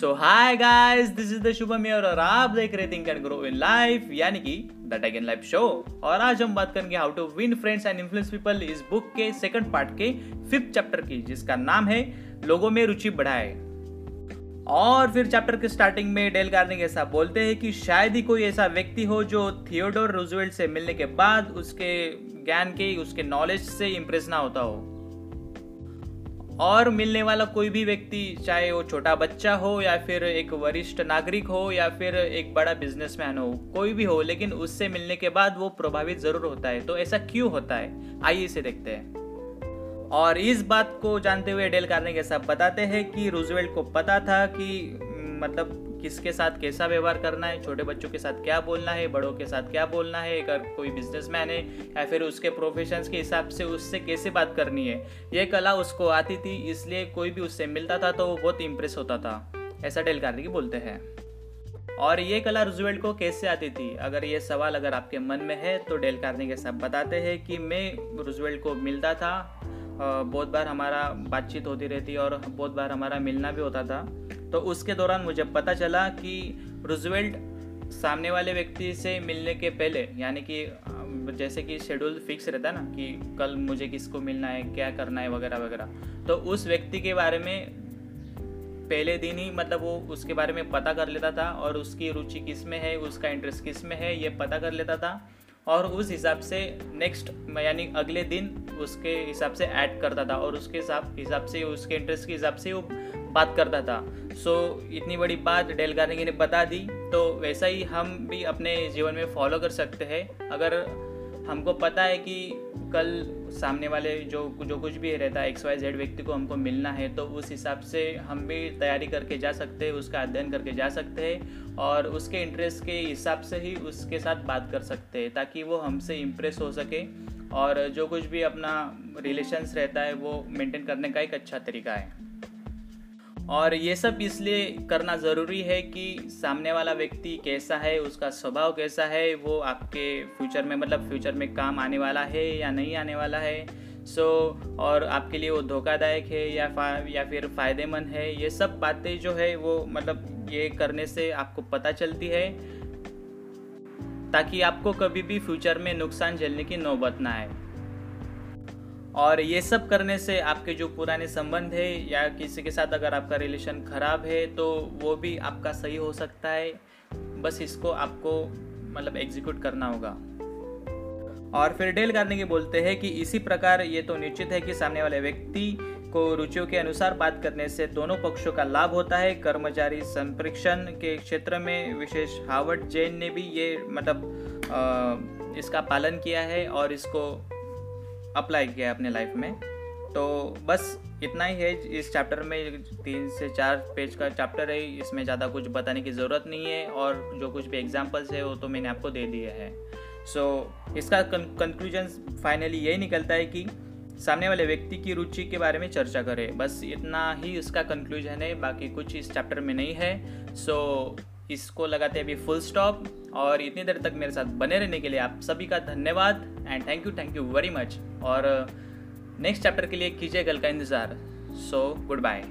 So hi guys this is the Shubham और आप देख रहे think and grow in life यानी कि the tech in life show और आज हम बात करेंगे how to win friends and influence people इस बुक के सेकंड पार्ट के फिफ्थ चैप्टर की, जिसका नाम है लोगों में रुचि बढ़ाए। और फिर चैप्टर के स्टार्टिंग में डेल कार्निंग ऐसा बोलते हैं कि शायद ही कोई ऐसा व्यक्ति हो जो थियोडोर रूजवेल्ट से मिलने के बाद उसके ज्ञान के, उसके नॉलेज से इम्प्रेस ना होता हो। और मिलने वाला कोई भी व्यक्ति, चाहे वो छोटा बच्चा हो या फिर एक वरिष्ठ नागरिक हो या फिर एक बड़ा बिजनेसमैन हो, कोई भी हो, लेकिन उससे मिलने के बाद वो प्रभावित ज़रूर होता है। तो ऐसा क्यों होता है? आइए इसे देखते हैं। और इस बात को जानते हुए डेल कार्नेगी साहब बताते हैं कि रूजवेल्ट को पता था कि मतलब किसके साथ कैसा व्यवहार करना है, छोटे बच्चों के साथ क्या बोलना है, बड़ों के साथ क्या बोलना है, अगर कोई बिजनेसमैन है या फिर उसके प्रोफेशन के हिसाब से उससे कैसे बात करनी है, ये कला उसको आती थी, इसलिए कोई भी उससे मिलता था तो वो बहुत इम्प्रेस होता था। ऐसा डेल कार्नेगी बोलते हैं। और ये कला रूजवेल्ट को कैसे आती थी? अगर ये सवाल अगर आपके मन में है तो डेल कार्नेगी साहब बताते हैं कि मैं रूजवेल्ट को मिलता था बहुत बार हमारा बातचीत होती रहती और बहुत बार हमारा मिलना भी होता था। तो उसके दौरान मुझे पता चला कि रूजवेल्ट सामने वाले व्यक्ति से मिलने के पहले, यानी कि जैसे कि शेड्यूल फिक्स रहता है ना, कि कल मुझे किसको मिलना है, क्या करना है, वगैरह वगैरह। तो उस व्यक्ति के बारे में पहले दिन ही मतलब वो उसके बारे में पता कर लेता था और उसकी रुचि किसमें है, उसका इंटरेस्ट किसमें है, ये पता कर लेता था और उस हिसाब से नेक्स्ट यानी अगले दिन उसके हिसाब से ऐड करता था और उसके हिसाब हिसाब से, उसके इंटरेस्ट के हिसाब से वो बात करता था। सो so, इतनी बड़ी बात डेल कार्नेगी ने बता दी। तो वैसा ही हम भी अपने जीवन में फॉलो कर सकते हैं। अगर हमको पता है कि कल सामने वाले जो जो कुछ भी रहता है एक्स वाई जेड व्यक्ति को हमको मिलना है तो उस हिसाब से हम भी तैयारी करके जा सकते हैं उसका अध्ययन करके जा सकते हैं और उसके इंटरेस्ट के हिसाब से ही उसके साथ बात कर सकते हैं ताकि वो हमसे इम्प्रेस हो सके और जो कुछ भी अपना रिलेशंस रहता है वो मेंटेन करने का एक अच्छा तरीका है। और ये सब इसलिए करना ज़रूरी है कि सामने वाला व्यक्ति कैसा है उसका स्वभाव कैसा है वो आपके फ्यूचर में मतलब फ्यूचर में काम आने वाला है या नहीं आने वाला है। सो so, और आपके लिए वो धोखादायक है या फा या फिर फ़ायदेमंद है ये सब बातें जो है वो मतलब ये करने से आपको पता चलती है। ताकि आपको कभी भी फ्यूचर में नुकसान झेलने की नौबत ना आए। और ये सब करने से आपके जो पुराने संबंध है या किसी के साथ अगर आपका रिलेशन ख़राब है तो वो भी आपका सही हो सकता है। बस इसको आपको मतलब एग्जीक्यूट करना होगा। और फिर डेल करने के बोलते हैं कि इसी प्रकार ये तो निश्चित है कि सामने वाले व्यक्ति को रुचियों के अनुसार बात करने से दोनों पक्षों का लाभ होता है। कर्मचारी संप्रेक्षण के क्षेत्र में विशेष हावर्ड जैन ने भी ये मतलब आ, इसका पालन किया है और इसको अप्लाई किया है अपने लाइफ में। तो बस इतना ही है इस चैप्टर में तीन से चार पेज का चैप्टर है इसमें ज़्यादा कुछ बताने की ज़रूरत नहीं है और जो कुछ भी एग्जाम्पल्स है वो तो मैंने आपको दे दिए हैं। सो so, इसका कंक्लूजन फाइनली यही निकलता है कि सामने वाले व्यक्ति की रुचि के बारे में चर्चा करें। बस इतना ही इसका कंक्लूजन है बाकी कुछ इस चैप्टर में नहीं है। सो so, इसको लगाते अभी फुल स्टॉप और इतनी देर तक मेरे साथ बने रहने के लिए आप सभी का धन्यवाद and thank you thank you very much और नेक्स्ट चैप्टर के लिए कीजिए कल का इंतज़ार. So good bye